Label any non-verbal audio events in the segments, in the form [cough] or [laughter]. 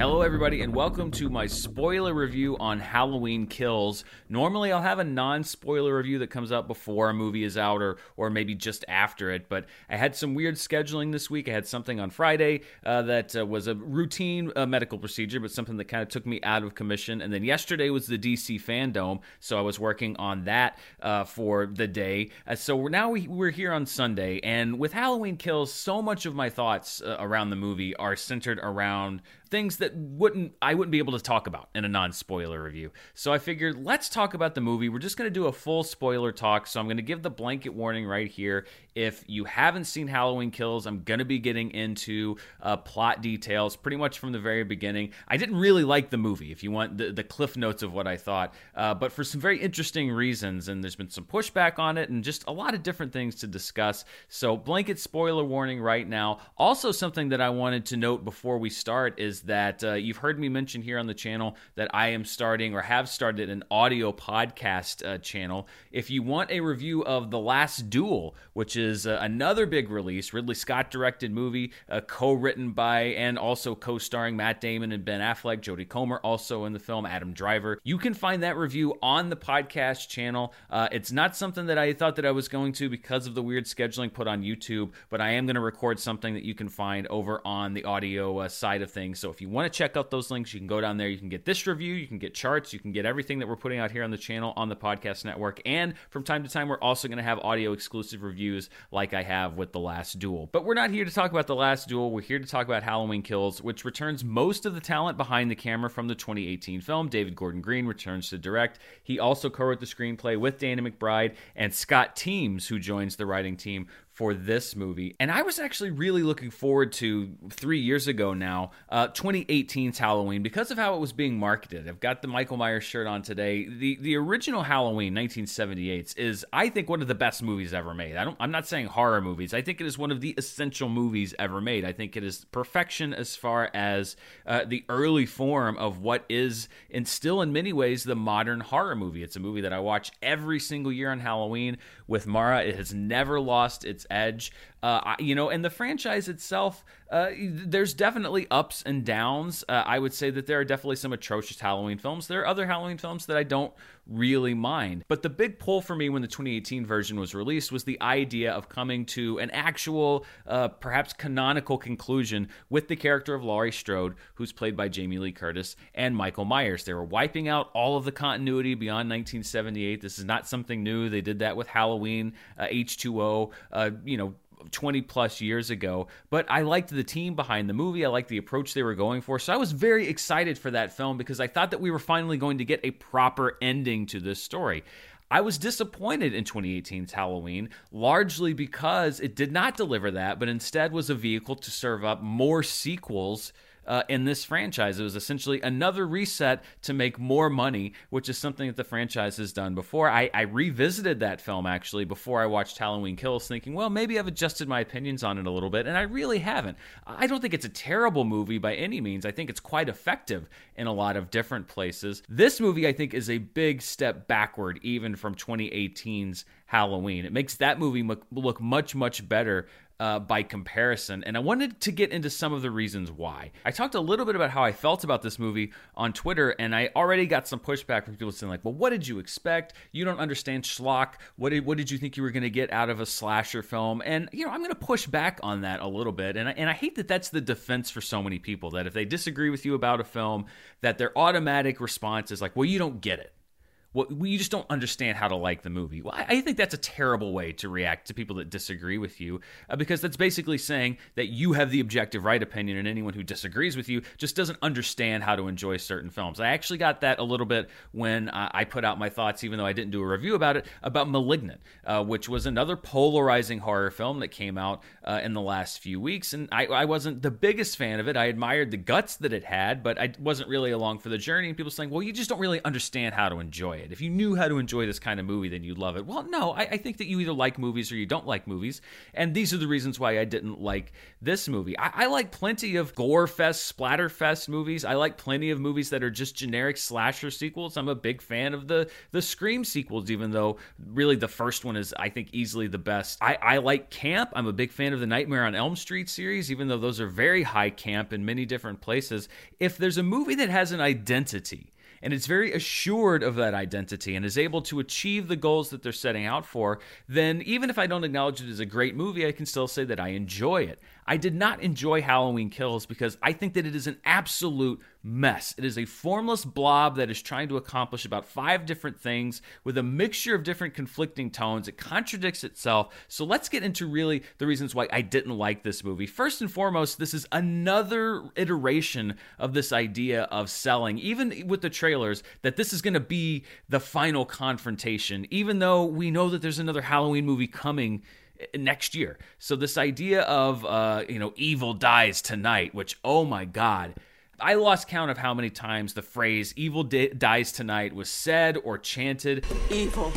Hello, everybody, and welcome to my spoiler review on Halloween Kills. Normally, I'll have a non spoiler review that comes out before a movie is out or, or maybe just after it, but I had some weird scheduling this week. I had something on Friday uh, that uh, was a routine uh, medical procedure, but something that kind of took me out of commission. And then yesterday was the DC Fandom, so I was working on that uh, for the day. Uh, so now we, we're here on Sunday, and with Halloween Kills, so much of my thoughts uh, around the movie are centered around things that wouldn't I wouldn't be able to talk about in a non-spoiler review. So I figured let's talk about the movie. We're just going to do a full spoiler talk. So I'm going to give the blanket warning right here. If you haven't seen Halloween Kills, I'm going to be getting into uh, plot details pretty much from the very beginning. I didn't really like the movie, if you want the, the cliff notes of what I thought, uh, but for some very interesting reasons. And there's been some pushback on it and just a lot of different things to discuss. So, blanket spoiler warning right now. Also, something that I wanted to note before we start is that uh, you've heard me mention here on the channel that I am starting or have started an audio podcast uh, channel. If you want a review of The Last Duel, which is uh, another big release, Ridley Scott directed movie, uh, co written by and also co starring Matt Damon and Ben Affleck, Jodie Comer also in the film, Adam Driver. You can find that review on the podcast channel. Uh, it's not something that I thought that I was going to because of the weird scheduling put on YouTube, but I am going to record something that you can find over on the audio uh, side of things. So if you want to check out those links, you can go down there. You can get this review, you can get charts, you can get everything that we're putting out here on the channel on the podcast network. And from time to time, we're also going to have audio exclusive reviews like I have with The Last Duel. But we're not here to talk about The Last Duel. We're here to talk about Halloween Kills, which returns most of the talent behind the camera from the 2018 film. David Gordon Green returns to direct. He also co wrote the screenplay with Danny McBride and Scott Teems, who joins the writing team for this movie. And I was actually really looking forward to three years ago now, uh, 2018's Halloween, because of how it was being marketed. I've got the Michael Myers shirt on today. The the original Halloween, 1978, is I think one of the best movies ever made. I don't. I'm not saying horror movies. I think it is one of the essential movies ever made. I think it is perfection as far as uh, the early form of what is, and still in many ways, the modern horror movie. It's a movie that I watch every single year on Halloween with Mara. It has never lost its edge. Uh, you know, and the franchise itself, uh, there's definitely ups and downs. Uh, I would say that there are definitely some atrocious Halloween films. There are other Halloween films that I don't really mind. But the big pull for me when the 2018 version was released was the idea of coming to an actual, uh, perhaps canonical conclusion with the character of Laurie Strode, who's played by Jamie Lee Curtis, and Michael Myers. They were wiping out all of the continuity beyond 1978. This is not something new. They did that with Halloween, uh, H2O, uh, you know 20 plus years ago. But I liked the team behind the movie. I liked the approach they were going for. So I was very excited for that film because I thought that we were finally going to get a proper ending to this story. I was disappointed in 2018's Halloween, largely because it did not deliver that, but instead was a vehicle to serve up more sequels uh, in this franchise. It was essentially another reset to make more money, which is something that the franchise has done before. I, I revisited that film actually before I watched Halloween Kills, thinking, well, maybe I've adjusted my opinions on it a little bit, and I really haven't. I don't think it's a terrible movie by any means. I think it's quite effective in a lot of different places. This movie, I think, is a big step backward, even from 2018's Halloween. It makes that movie look much, much better uh, by comparison. And I wanted to get into some of the reasons why. I talked a little bit about how I felt about this movie on Twitter, and I already got some pushback from people saying, like, well, what did you expect? You don't understand schlock. What did, what did you think you were going to get out of a slasher film? And, you know, I'm going to push back on that a little bit. And I, and I hate that that's the defense for so many people that if they disagree with you about a film, that their automatic response is like, well, you don't get it well, you just don't understand how to like the movie. Well, I think that's a terrible way to react to people that disagree with you, uh, because that's basically saying that you have the objective right opinion, and anyone who disagrees with you just doesn't understand how to enjoy certain films. I actually got that a little bit when uh, I put out my thoughts, even though I didn't do a review about it, about *Malignant*, uh, which was another polarizing horror film that came out uh, in the last few weeks, and I, I, wasn't the biggest fan of it. I admired the guts that it had, but I wasn't really along for the journey. And people saying, "Well, you just don't really understand how to enjoy it." It. If you knew how to enjoy this kind of movie, then you'd love it. Well, no, I, I think that you either like movies or you don't like movies. And these are the reasons why I didn't like this movie. I, I like plenty of gore fest, splatter fest movies. I like plenty of movies that are just generic slasher sequels. I'm a big fan of the the Scream sequels, even though really the first one is, I think, easily the best. I, I like camp. I'm a big fan of the Nightmare on Elm Street series, even though those are very high camp in many different places. If there's a movie that has an identity, and it's very assured of that identity and is able to achieve the goals that they're setting out for, then even if I don't acknowledge it as a great movie, I can still say that I enjoy it. I did not enjoy Halloween Kills because I think that it is an absolute mess. It is a formless blob that is trying to accomplish about five different things with a mixture of different conflicting tones. It contradicts itself. So let's get into really the reasons why I didn't like this movie. First and foremost, this is another iteration of this idea of selling, even with the trailers, that this is going to be the final confrontation, even though we know that there's another Halloween movie coming next year. So this idea of uh, you know evil dies tonight, which oh my god, I lost count of how many times the phrase "evil di- dies tonight" was said or chanted. Evil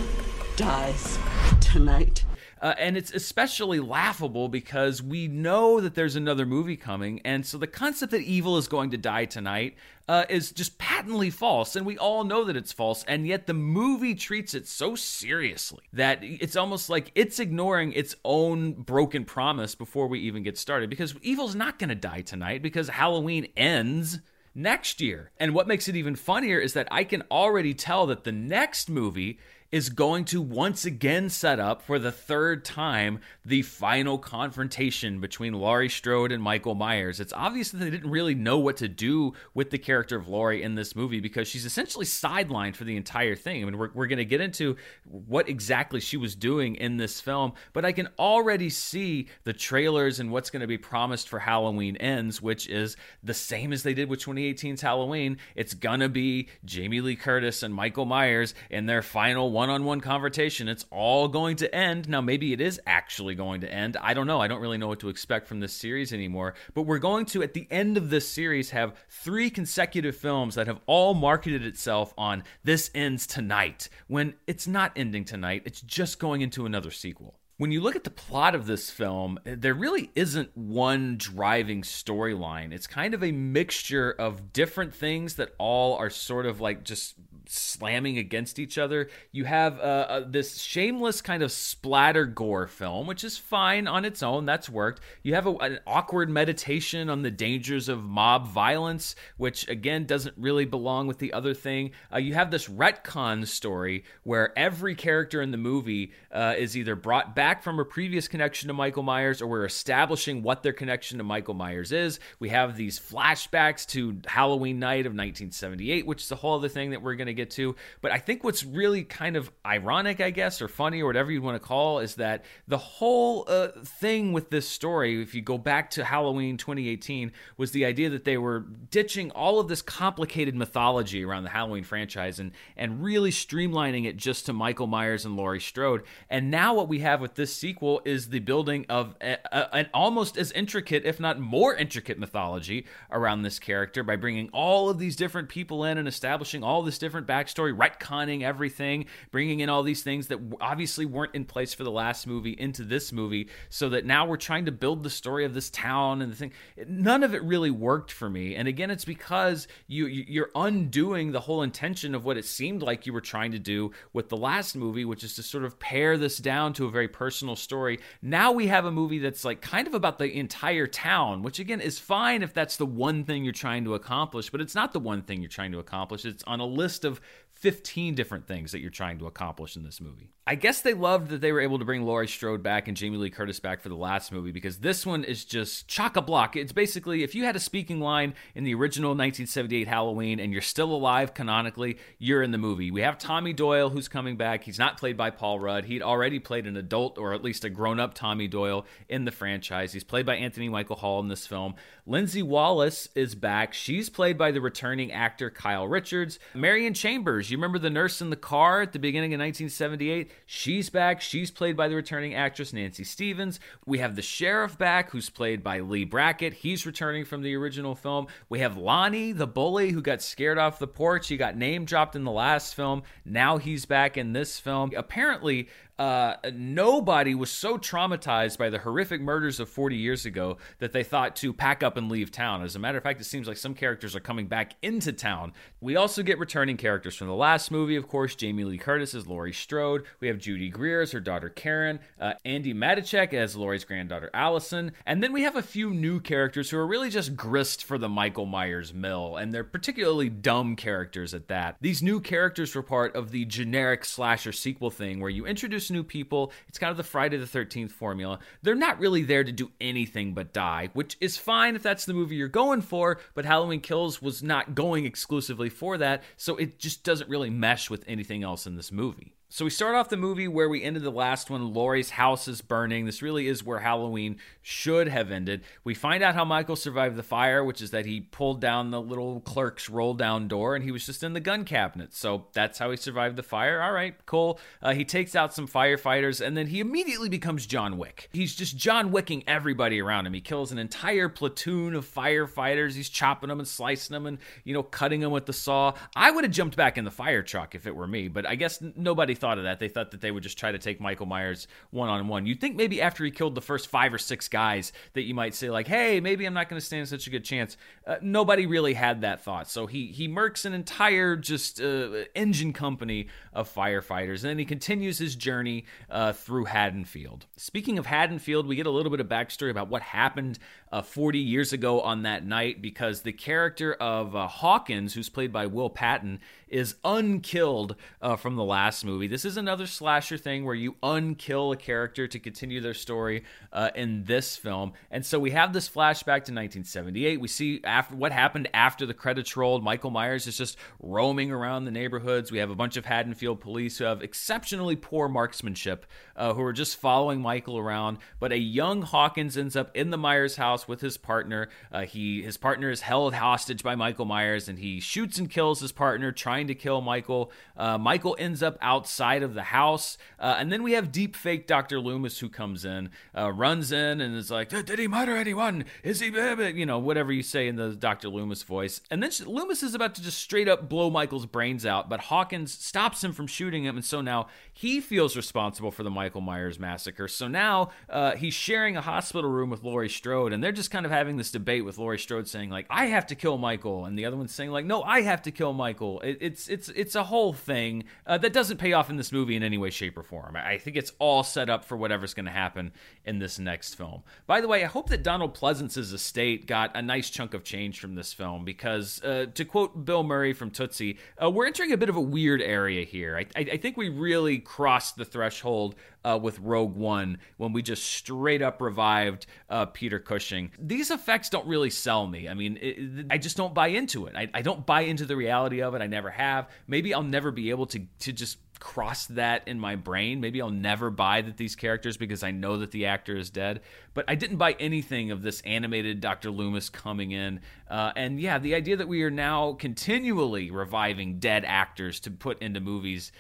dies tonight. Uh, and it's especially laughable because we know that there's another movie coming. And so the concept that evil is going to die tonight uh, is just patently false. And we all know that it's false. And yet the movie treats it so seriously that it's almost like it's ignoring its own broken promise before we even get started. Because evil's not going to die tonight because Halloween ends next year. And what makes it even funnier is that I can already tell that the next movie is going to once again set up for the third time the final confrontation between Laurie Strode and Michael Myers. It's obvious that they didn't really know what to do with the character of Laurie in this movie because she's essentially sidelined for the entire thing. I mean, we're, we're going to get into what exactly she was doing in this film, but I can already see the trailers and what's going to be promised for Halloween Ends, which is the same as they did with 2018's Halloween. It's going to be Jamie Lee Curtis and Michael Myers in their final one one on one confrontation. It's all going to end. Now, maybe it is actually going to end. I don't know. I don't really know what to expect from this series anymore. But we're going to, at the end of this series, have three consecutive films that have all marketed itself on this ends tonight when it's not ending tonight. It's just going into another sequel when you look at the plot of this film, there really isn't one driving storyline. It's kind of a mixture of different things that all are sort of like just slamming against each other. You have uh, uh, this shameless kind of splatter gore film, which is fine on its own. That's worked. You have a, an awkward meditation on the dangers of mob violence, which again doesn't really belong with the other thing. Uh, you have this retcon story where every character in the movie uh, is either brought back from a previous connection to Michael Myers or we're establishing what their connection to Michael Myers is. We have these flashbacks to Halloween night of 1978, which is a whole other thing that we're going to get to. But I think what's really kind of ironic, I guess, or funny, or whatever you want to call, is that the whole uh, thing with this story, if you go back to Halloween 2018, was the idea that they were ditching all of this complicated mythology around the Halloween franchise and and really streamlining it just to Michael Myers and Laurie Strode. And now what we have with this sequel is the building of a, a, an almost as intricate, if not more intricate, mythology around this character by bringing all of these different people in and establishing all this different different backstory, retconning everything, bringing in all these things that obviously weren't in place for the last movie into this movie, so that now we're trying to build the story of this town and the thing. None of it really worked for me, and again, it's because you you're undoing the whole intention of what it seemed like you were trying to do with the last movie, which is to sort of pare this down to a very personal story. Now we have a movie that's like kind of about the entire town, which again is fine if that's the one thing you're trying to accomplish, but it's not the one thing you're trying to accomplish. It's on a list of 15 different things that you're trying to accomplish in this movie. I guess they loved that they were able to bring Laurie Strode back and Jamie Lee Curtis back for the last movie because this one is just chock a block. It's basically if you had a speaking line in the original 1978 Halloween and you're still alive canonically, you're in the movie. We have Tommy Doyle who's coming back. He's not played by Paul Rudd. He'd already played an adult or at least a grown up Tommy Doyle in the franchise. He's played by Anthony Michael Hall in this film. Lindsay Wallace is back. She's played by the returning actor Kyle Richards. Marion Chambers, you remember the nurse in the car at the beginning of 1978? She's back. She's played by the returning actress Nancy Stevens. We have the sheriff back, who's played by Lee Brackett. He's returning from the original film. We have Lonnie, the bully who got scared off the porch. He got name dropped in the last film. Now he's back in this film. Apparently, uh, nobody was so traumatized by the horrific murders of 40 years ago that they thought to pack up and leave town. As a matter of fact, it seems like some characters are coming back into town. We also get returning characters from the last movie, of course. Jamie Lee Curtis as Laurie Strode. We have Judy Greer as her daughter Karen. Uh, Andi Matichak as Laurie's granddaughter Allison. And then we have a few new characters who are really just grist for the Michael Myers mill, and they're particularly dumb characters at that. These new characters were part of the generic slasher sequel thing where you introduce new people. It's kind of the Friday the 13th formula. They're not really there to do anything but die, which is fine if that's the movie you're going for, but Halloween Kills was not going exclusively for that, so it just doesn't really mesh with anything else in this movie. So we start off the movie where we ended the last one. Laurie's house is burning. This really is where Halloween should have ended. We find out how Michael survived the fire, which is that he pulled down the little clerk's roll down door and he was just in the gun cabinet. So that's how he survived the fire. All right, cool. Uh, he takes out some firefighters and then he immediately becomes John Wick. He's just John Wicking everybody around him. He kills an entire platoon of firefighters. He's chopping them and slicing them and, you know, cutting them with the saw. I would have jumped back in the fire truck if it were me, but I guess nobody thought of that. They thought that they would just try to take Michael Myers one on one. You'd think maybe after he killed the first five or six guys that you might say like, "Hey, maybe I'm not going to stand such a good chance." Uh, nobody really had that thought. So he he murks an entire just uh, engine company of firefighters, and then he continues his journey uh, through Haddonfield. Speaking of Haddonfield, we get a little bit of backstory about what happened uh, 40 years ago on that night because the character of uh, Hawkins, who's played by Will Patton, is unkilled uh, from the last movie. This is another slasher thing where you unkill a character to continue their story uh, in this film. And so we have this flashback to 1978. We see after what happened after the credits rolled. Michael Myers is just roaming around the neighborhoods. We have a bunch of Haddonfield police who have exceptionally poor marksmanship, uh, who are just following Michael around. But a young Hawkins ends up in the Myers house with his partner. Uh, he his partner is held hostage by Michael Myers, and he shoots and kills his partner, trying to kill Michael. Uh, Michael ends up outside of the house, uh, and then we have deep fake Dr. Loomis who comes in, uh, runs in, and is like, "Did he murder anyone? Is he?" You know, whatever you say in the Dr. Loomis voice, and then Loomis is about to just straight up blow Michael's brains out, but Hawkins stops him from shooting him, and so now he feels responsible for the Michael Myers massacre. So now uh, he's sharing a hospital room with Laurie Strode, and they're just kind of having this debate with Laurie Strode saying like, "I have to kill Michael," and the other one's saying like, "No, I have to kill Michael." It, it's it's it's a whole thing uh, that doesn't pay off in this movie in any way, shape, or form. I think it's all set up for whatever's going to happen in this next film. By the way, I hope that Donald Pleasence's estate got a nice chunk of change from this film because, uh, to quote Bill Murray from Tootsie, uh, we're entering a bit of a weird area here. I, I, I think we really crossed the threshold uh, with Rogue One when we just straight up revived uh, Peter Cushing. These effects don't really sell me. I mean, it, I just don't buy into it. I, I don't buy into the reality of it. I never have. Maybe I'll never be able to to just cross that in my brain. Maybe I'll never buy that these characters because I know that the actor is dead. But I didn't buy anything of this animated Dr. Loomis coming in. Uh, and yeah, the idea that we are now continually reviving dead actors to put into movies.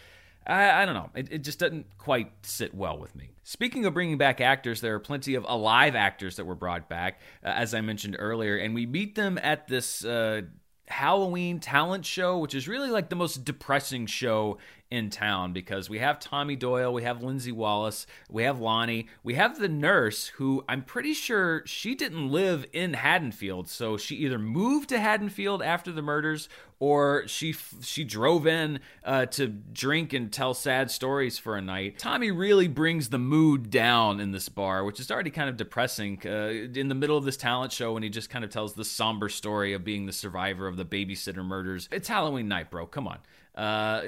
I, I, don't know. It, it, just doesn't quite sit well with me. Speaking of bringing back actors, there are plenty of alive actors that were brought back, uh, as I mentioned earlier, and we meet them at this uh, Halloween talent show, which is really like the most depressing show in town because we have Tommy Doyle, we have Lindsay Wallace, we have Lonnie, we have the nurse who I'm pretty sure she didn't live in Haddonfield, so she either moved to Haddonfield after the murders or she she drove in uh, to drink and tell sad stories for a night. Tommy really brings the mood down in this bar, which is already kind of depressing. Uh, in the middle of this talent show, when he just kind of tells the somber story of being the survivor of the babysitter murders. It's Halloween night, bro. Come on. Uh,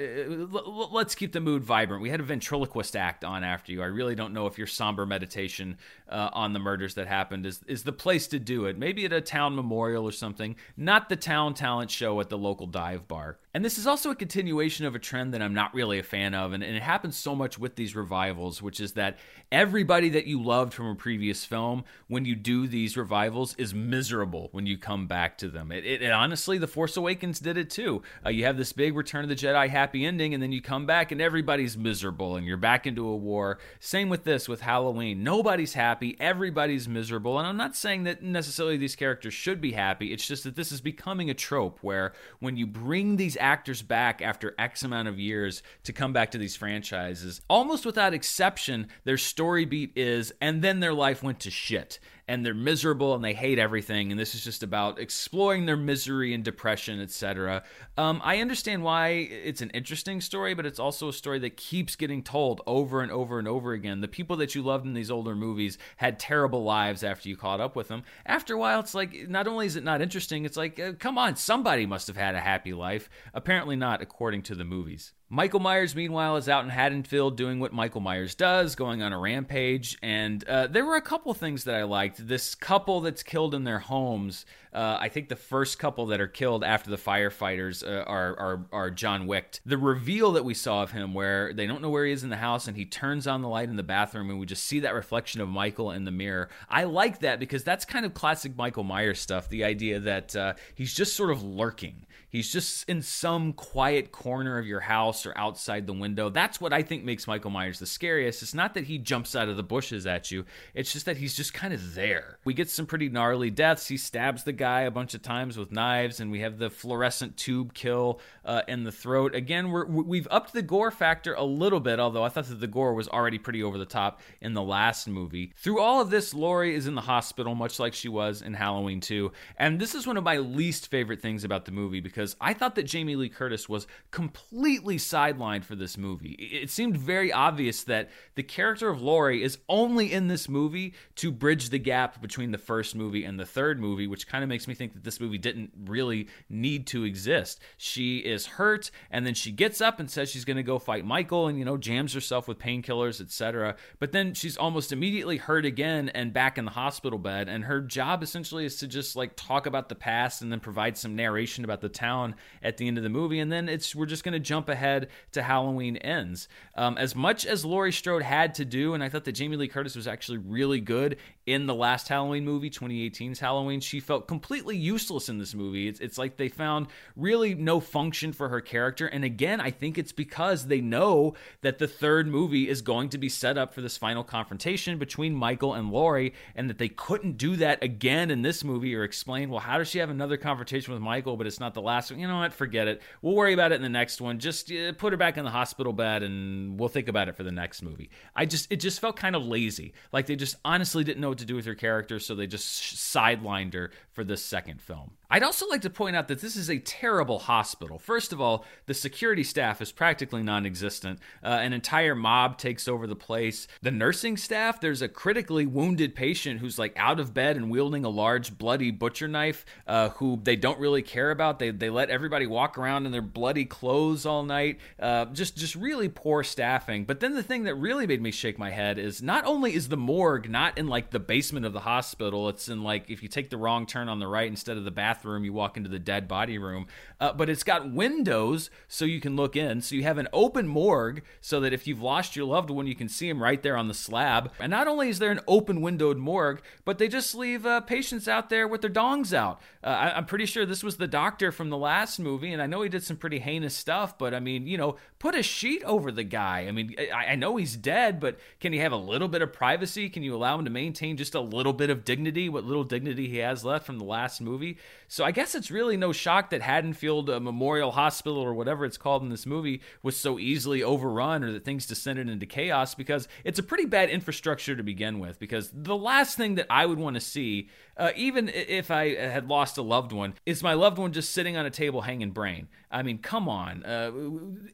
let's keep the mood vibrant. We had a ventriloquist act on after you. I really don't know if your somber meditation uh, on the murders that happened is is the place to do it. Maybe at a town memorial or something, not the town talent show at the local dive bar. And this is also a continuation of a trend that I'm not really a fan of, and, and, it happens so much with these revivals, which is that everybody that you loved from a previous film, when you do these revivals, is miserable when you come back to them. It, it, it honestly, The Force Awakens did it too. Uh, you have this big Return of the Jedi happy ending, and then you come back and everybody's miserable and you're back into a war. Same with this, with Halloween. Nobody's happy, everybody's miserable. And I'm not saying that necessarily these characters should be happy, it's just that this is becoming a trope where when you bring these actors back after X amount of years to come back to these franchises, almost without exception, their story beat is, and then their life went to shit and they're miserable and they hate everything and this is just about exploring their misery and depression etc um, i understand why it's an interesting story but it's also a story that keeps getting told over and over and over again. The people that you loved in these older movies had terrible lives after you caught up with them. After a while it's like not only is it not interesting it's like uh, come on somebody must have had a happy life. Apparently not according to the movies Michael Myers, meanwhile, is out in Haddonfield doing what Michael Myers does, going on a rampage. And uh, there were a couple things that I liked. This couple that's killed in their homes uh, I think the first couple that are killed after the firefighters uh, are, are are John Wick. The reveal that we saw of him, where they don't know where he is in the house, and he turns on the light in the bathroom, and we just see that reflection of Michael in the mirror. I like that because that's kind of classic Michael Myers stuff. The idea that uh, he's just sort of lurking. He's just in some quiet corner of your house or outside the window. That's what I think makes Michael Myers the scariest. It's not that he jumps out of the bushes at you, it's just that he's just kind of there. We get some pretty gnarly deaths. He stabs the guy guy a bunch of times with knives, and we have the fluorescent tube kill uh, in the throat. Again, we're, we've upped the gore factor a little bit, although I thought that the gore was already pretty over the top in the last movie. Through all of this, Laurie is in the hospital, much like she was in Halloween 2. And this is one of my least favorite things about the movie because I thought that Jamie Lee Curtis was completely sidelined for this movie. It seemed very obvious that the character of Laurie is only in this movie to bridge the gap between the first movie and the third movie, which kind of makes makes me think that this movie didn't really need to exist. She is hurt, and then she gets up and says she's going to go fight Michael, and you know jams herself with painkillers, etc. But then she's almost immediately hurt again and back in the hospital bed. And her job essentially is to just like talk about the past and then provide some narration about the town at the end of the movie. And then it's we're just going to jump ahead to Halloween ends. Um, as much as Laurie Strode had to do, and I thought that Jamie Lee Curtis was actually really good in the last Halloween movie, 2018's Halloween, she felt completely useless in this movie. It's, it's like they found really no function for her character. And again, I think it's because they know that the third movie is going to be set up for this final confrontation between Michael and Laurie, and that they couldn't do that again in this movie or explain, well, how does she have another confrontation with Michael, but it's not the last one? You know what? Forget it. We'll worry about it in the next one. Just uh, put her back in the hospital bed and we'll think about it for the next movie. I just, it just felt kind of lazy. Like they just honestly didn't know what to do with her character, so they just sidelined her for this second film. I'd also like to point out that this is a terrible hospital. First of all, the security staff is practically non existent. Uh, an entire mob takes over the place. The nursing staff, there's a critically wounded patient who's like out of bed and wielding a large bloody butcher knife uh, who they don't really care about. They, they let everybody walk around in their bloody clothes all night. Uh, just, just really poor staffing. But then the thing that really made me shake my head is not only is the morgue not in like the basement of the hospital, it's in like if you take the wrong turn on the right instead of the bathroom bathroom, you walk into the dead body room. Uh, but it's got windows so you can look in. So you have an open morgue so that if you've lost your loved one, you can see him right there on the slab. And not only is there an open windowed morgue, but they just leave uh, patients out there with their dongs out. Uh, I, am pretty sure this was the doctor from the last movie, and I know he did some pretty heinous stuff, but I mean, you know, put a sheet over the guy. I mean, I, I know he's dead, but can he have a little bit of privacy? Can you allow him to maintain just a little bit of dignity, what little dignity he has left from the last movie? So I guess it's really no shock that Haddonfield uh, Memorial Hospital or whatever it's called in this movie was so easily overrun or that things descended into chaos because it's a pretty bad infrastructure to begin with. Because the last thing that I would want to see, uh, even if I had lost a loved one, is my loved one just sitting on a table hanging brain. I mean, come on, uh,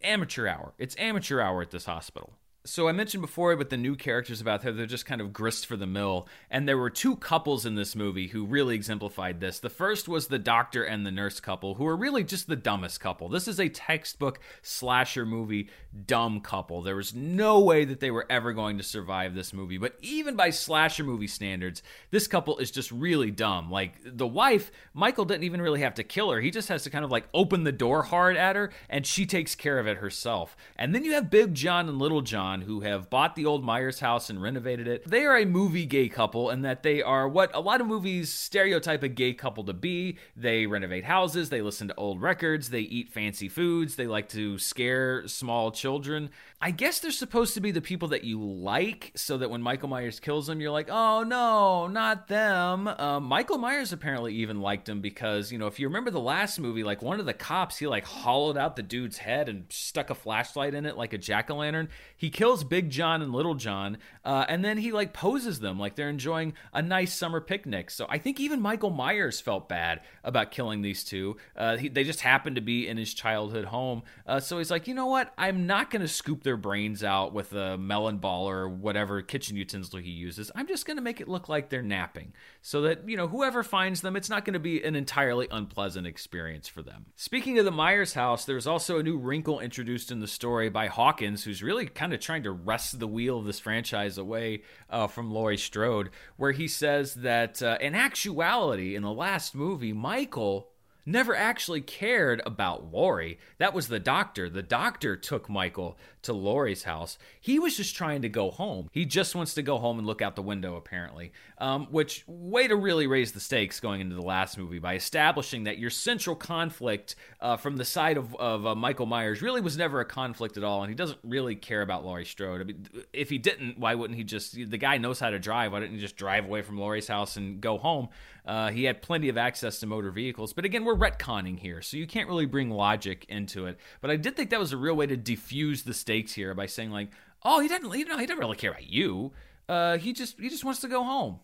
amateur hour. It's amateur hour at this hospital so I mentioned before with the new characters about there, they're just kind of grist for the mill. And there were two couples in this movie who really exemplified this. The first was the doctor and the nurse couple, who are really just the dumbest couple. This is a textbook slasher movie, dumb couple. There was no way that they were ever going to survive this movie. But even by slasher movie standards, this couple is just really dumb. Like the wife, Michael didn't even really have to kill her. He just has to kind of like open the door hard at her, and she takes care of it herself. And then you have Big John and Little John Who have bought the old Myers house and renovated it. They are a movie gay couple, and that they are what a lot of movies stereotype a gay couple to be. They renovate houses, they listen to old records, they eat fancy foods, they like to scare small children. I guess they're supposed to be the people that you like, so that when Michael Myers kills them, you're like, oh no, not them. Uh, Michael Myers apparently even liked him because, you know, if you remember the last movie, like one of the cops, he like hollowed out the dude's head and stuck a flashlight in it like a jack o' lantern. He kills Big John and Little John, uh, and then he like poses them like they're enjoying a nice summer picnic. So I think even Michael Myers felt bad about killing these two. Uh, he, they just happened to be in his childhood home. Uh, so he's like, you know what? I'm not going to scoop their brains out with a melon ball or whatever kitchen utensil he uses. I'm just going to make it look like they're napping so that, you know, whoever finds them, it's not going to be an entirely unpleasant experience for them. Speaking of the Myers house, there's also a new wrinkle introduced in the story by Hawkins, who's really kind of trying to wrest the wheel of this franchise away uh, from Laurie Strode, where he says that uh, in actuality, in the last movie, Michael never actually cared about Laurie. That was the doctor. The doctor took Michael to Laurie's house. He was just trying to go home. He just wants to go home and look out the window, apparently. Um, which, way to really raise the stakes going into the last movie by establishing that your central conflict uh, from the side of, of uh, Michael Myers really was never a conflict at all, and he doesn't really care about Laurie Strode. I mean, if he didn't, why wouldn't he just? The guy knows how to drive. Why didn't he just drive away from Laurie's house and go home? Uh, he had plenty of access to motor vehicles, but again, we're retconning here, so you can't really bring logic into it. But I did think that was a real way to defuse the stakes here by saying like, "Oh, he doesn't, you know, he doesn't really care about you. Uh, he just he just wants to go home."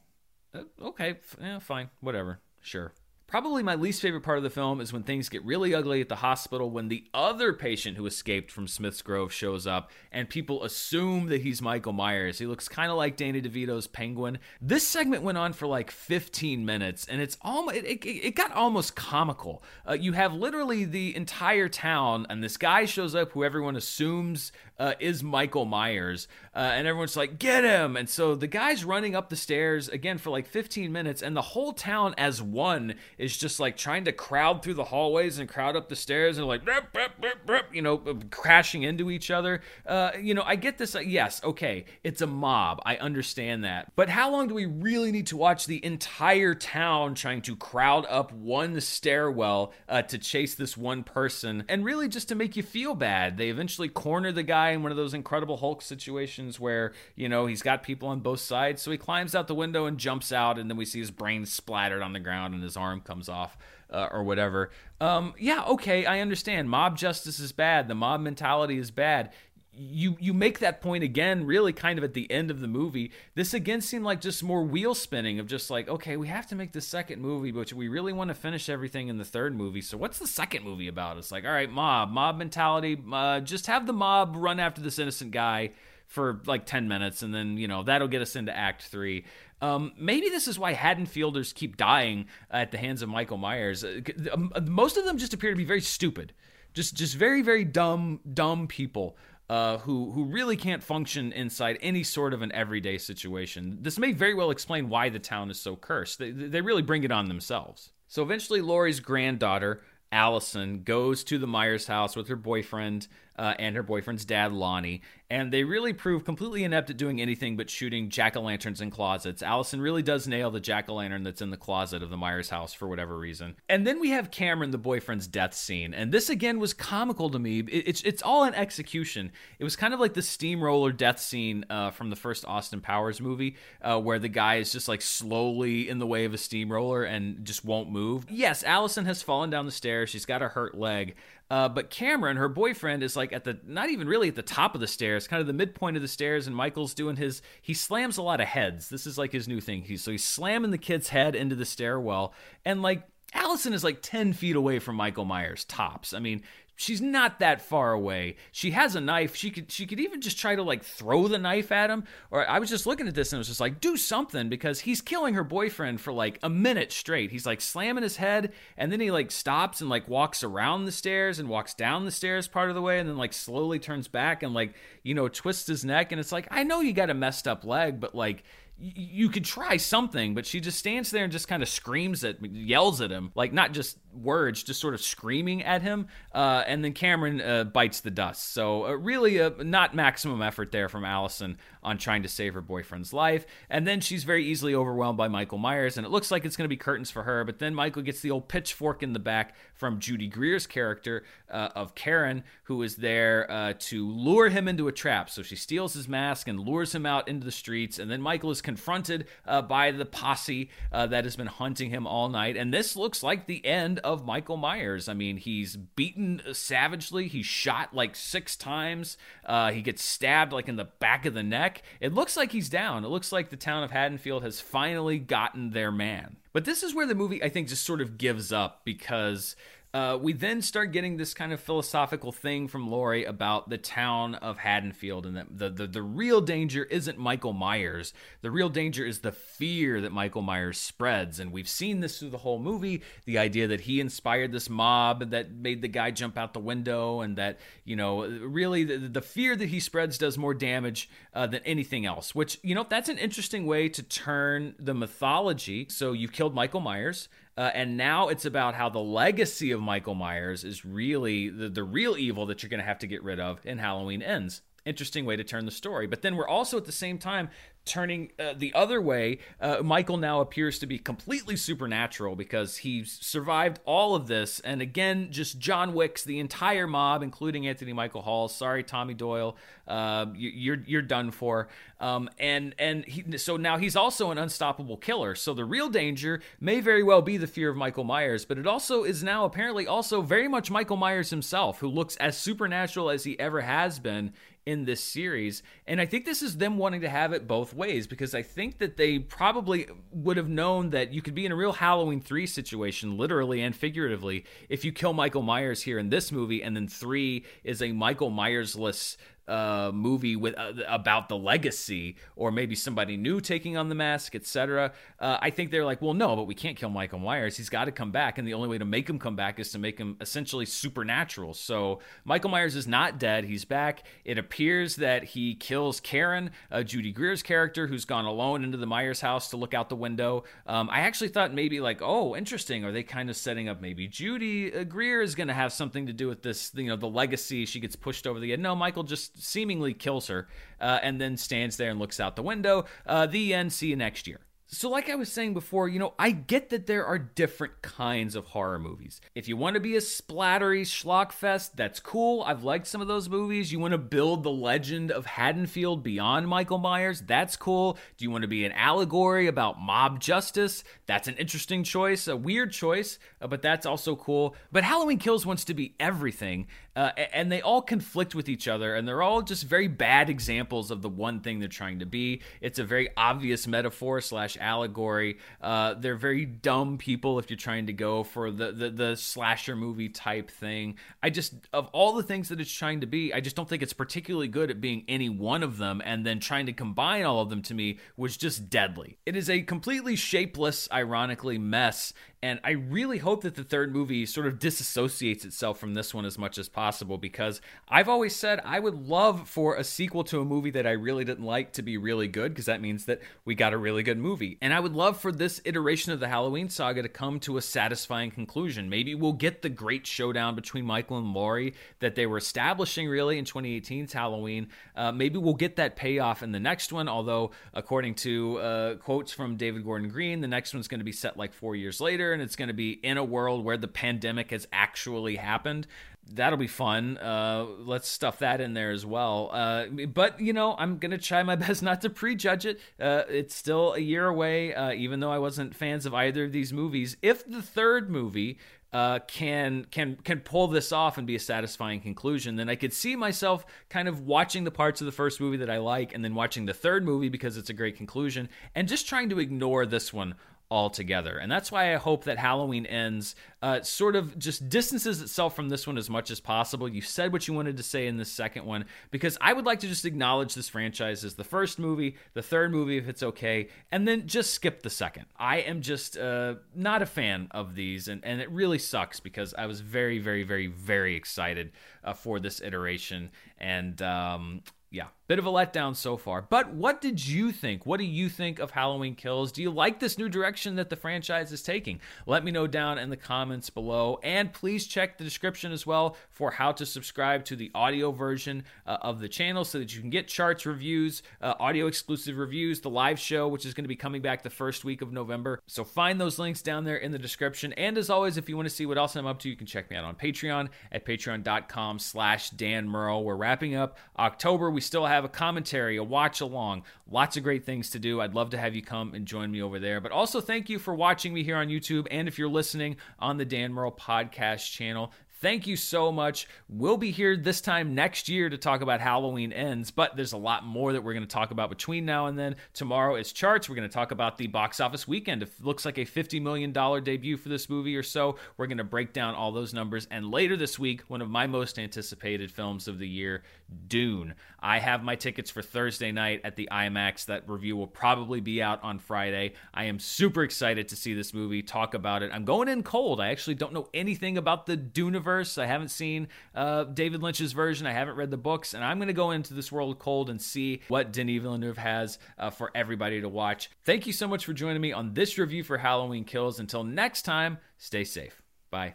Uh, okay, f- yeah, fine, whatever, sure. Probably my least favorite part of the film is when things get really ugly at the hospital when the other patient who escaped from Smith's Grove shows up and people assume that he's Michael Myers. He looks kind of like Danny DeVito's Penguin. This segment went on for like 15 minutes and it's almost it, it, it got almost comical. Uh, you have literally the entire town and this guy shows up who everyone assumes uh, is Michael Myers, uh, and everyone's like, "Get him!" And so the guy's running up the stairs again for like 15 minutes, and the whole town as one is just like trying to crowd through the hallways and crowd up the stairs and like, rip, rip, rip, you know, crashing into each other. Uh, you know, I get this. Uh, yes, okay, it's a mob. I understand that, but how long do we really need to watch the entire town trying to crowd up one stairwell uh, to chase this one person, and really just to make you feel bad? They eventually corner the guy in one of those Incredible Hulk situations where you know he's got people on both sides, so he climbs out the window and jumps out, and then we see his brain splattered on the ground and his arm comes off. Uh, or whatever. Um, yeah, okay, I understand. Mob justice is bad. The mob mentality is bad you you make that point again really kind of at the end of the movie this again seemed like just more wheel spinning of just like okay we have to make the second movie but we really want to finish everything in the third movie so what's the second movie about it's like all right mob mob mentality uh, just have the mob run after this innocent guy for like 10 minutes and then you know that'll get us into act three um, maybe this is why Haddonfielders keep dying at the hands of Michael Myers. Uh, um, most of them just appear to be very stupid, just just very very dumb dumb people uh, who who really can't function inside any sort of an everyday situation. This may very well explain why the town is so cursed. They, they really bring it on themselves. So eventually, Laurie's granddaughter Allison goes to the Myers house with her boyfriend uh, and her boyfriend's dad, Lonnie, and they really prove completely inept at doing anything but shooting jack o' lanterns in closets. Allison really does nail the jack o' lantern that's in the closet of the Myers house for whatever reason. And then we have Cameron, the boyfriend's death scene, and this again was comical to me. It, it's it's all in execution. It was kind of like the steamroller death scene uh, from the first Austin Powers movie, uh, where the guy is just like slowly in the way of a steamroller and just won't move. Yes, Allison has fallen down the stairs. She's got a hurt leg, uh, but Cameron, her boyfriend, is like at the not even really at the top of the stairs, kind of the midpoint of the stairs, and Michael's doing his. He slams a lot of heads. This is like his new thing. He's so he's slamming the kid's head into the stairwell, and like Allison is like 10 feet away from Michael Myers tops. I mean, she's not that far away. She has a knife. She could she could even just try to like throw the knife at him. Or I was just looking at this and it was just like do something because he's killing her boyfriend for like a minute straight. He's like slamming his head and then he like stops and like walks around the stairs and walks down the stairs part of the way and then like slowly turns back and like, you know, twists his neck and it's like I know you got a messed up leg, but like you could try something, but she just stands there and just kind of screams at, yells at him, like not just words, just sort of screaming at him. Uh, and then Cameron uh, bites the dust. So uh, really, uh, not maximum effort there from Allison on trying to save her boyfriend's life. And then she's very easily overwhelmed by Michael Myers, and it looks like it's going to be curtains for her. But then Michael gets the old pitchfork in the back from Judy Greer's character uh, of Karen, who is there uh, to lure him into a trap. So she steals his mask and lures him out into the streets, and then Michael is confronted uh, by the posse uh, that has been hunting him all night. And this looks like the end of Michael Myers. I mean, he's beaten savagely, he's shot like six times, uh, he gets stabbed like in the back of the neck. It looks like he's down. It looks like the town of Haddonfield has finally gotten their man. But this is where the movie, I think, just sort of gives up because uh, we then start getting this kind of philosophical thing from Laurie about the town of Haddonfield, and that the, the the real danger isn't Michael Myers. The real danger is the fear that Michael Myers spreads, and we've seen this through the whole movie. The idea that he inspired this mob that made the guy jump out the window, and that you know, really the, the fear that he spreads does more damage uh, than anything else. Which you know, that's an interesting way to turn the mythology. So you've killed Michael Myers. Uh, and now it's about how the legacy of Michael Myers is really the, the real evil that you're going to have to get rid of in Halloween Ends interesting way to turn the story. But then we're also at the same time turning uh, the other way. Uh, Michael now appears to be completely supernatural because he survived all of this. And again, just John Wick's the entire mob, including Anthony Michael Hall. Sorry, Tommy Doyle, uh, you, are you're done for. Um, and and he, so now he's also an unstoppable killer. So the real danger may very well be the fear of Michael Myers, but it also is now apparently also very much Michael Myers himself, who looks as supernatural as he ever has been in this series. And I think this is them wanting to have it both ways because I think that they probably would have known that you could be in a real Halloween 3 situation, literally and figuratively, if you kill Michael Myers here in this movie, and then 3 is a Michael Myersless uh, movie with uh, about the legacy or maybe somebody new taking on the mask, etc. Uh, I think they're like, well, no, but we can't kill Michael Myers. He's got to come back, and the only way to make him come back is to make him essentially supernatural. So Michael Myers is not dead; he's back. It appears that he kills Karen, uh, Judy Greer's character, who's gone alone into the Myers house to look out the window. Um, I actually thought maybe like, oh, interesting. Are they kind of setting up maybe Judy uh, Greer is going to have something to do with this? You know, the legacy. She gets pushed over the edge. No, Michael just seemingly kills her, uh, and then stands there and looks out the window. Uh, the end. See you next year. So, like I was saying before, you know, I get that there are different kinds of horror movies. If you want to be a splattery schlock fest, that's cool. I've liked some of those movies. You want to build the legend of Haddonfield beyond Michael Myers, that's cool. Do you want to be an allegory about mob justice? That's an interesting choice, a weird choice, uh, but that's also cool. But Halloween Kills wants to be everything, uh, and they all conflict with each other, and they're all just very bad examples of the one thing they're trying to be. It's a very obvious metaphor slash allegory. Uh, they're very dumb people if you're trying to go for the, the, the slasher movie type thing. I just of all the things that it's trying to be, I just don't think it's particularly good at being any one of them. And then trying to combine all of them to me was just deadly. It is a completely shapeless, ironically, mess and I really hope that the third movie sort of disassociates itself from this one as much as possible because I've always said I would love for a sequel to a movie that I really didn't like to be really good because that means that we got a really good movie. And I would love for this iteration of the Halloween saga to come to a satisfying conclusion. Maybe we'll get the great showdown between Michael and Laurie that they were establishing really in 2018's Halloween. Uh, maybe we'll get that payoff in the next one, although, according to uh, quotes from David Gordon Green, the next one's going to be set like four years later and it's going to be in a world where the pandemic has actually happened. That'll be fun. Uh, let's stuff that in there as well. Uh, but, you know, I'm going to try my [laughs] best not to prejudge it. Uh, it's still a year away, uh, even though I wasn't fans of either of these movies. If the third movie uh, can can can pull this off and be a satisfying conclusion, then I could see myself kind of watching the parts of the first movie that I like, and then watching the third movie because it's a great conclusion, and just trying to ignore this one altogether. And that's why I hope that Halloween Ends uh, sort of just distances itself from this one as much as possible. You said what you wanted to say in the second one, because I would like to just acknowledge this franchise as the first movie, the third movie, if it's okay, and then just skip the second. I am just uh, not a fan of these, and, and it really sucks because I was very, very, very, very excited uh, for this iteration. And um, yeah, Bit of a letdown so far. But what did you think? What do you think of Halloween Kills? Do you like this new direction that the franchise is taking? Let me know down in the comments below. And please check the description as well for how to subscribe to the audio version uh, of the channel so that you can get charts, reviews, uh, audio exclusive reviews, the live show, which is going to be coming back the first week of November. So find those links down there in the description. And as always, if you want to see what else I'm up to, you can check me out on Patreon at patreon.com slash Dan Murrell. We're wrapping up October. We still have have a commentary, a watch along, lots of great things to do. I'd love to have you come and join me over there. But also, thank you for watching me here on YouTube. And if you're listening on the Dan Murrell podcast channel, Thank you so much. We'll be here this time next year to talk about Halloween Ends, but there's a lot more that we're going to talk about between now and then. Tomorrow is charts. We're going to talk about the box office weekend. It looks like a $50 million debut for this movie or so. We're going to break down all those numbers. And later this week, one of my most anticipated films of the year, Dune. I have my tickets for Thursday night at the IMAX. That review will probably be out on Friday. I am super excited to see this movie, talk about it. I'm going in cold. I actually don't know anything about the Dune universe. I haven't seen uh, David Lynch's version. I haven't read the books, and I'm going to go into this world cold and see what Denis Villeneuve has uh, for everybody to watch. Thank you so much for joining me on this review for Halloween Kills. Until next time, stay safe. Bye.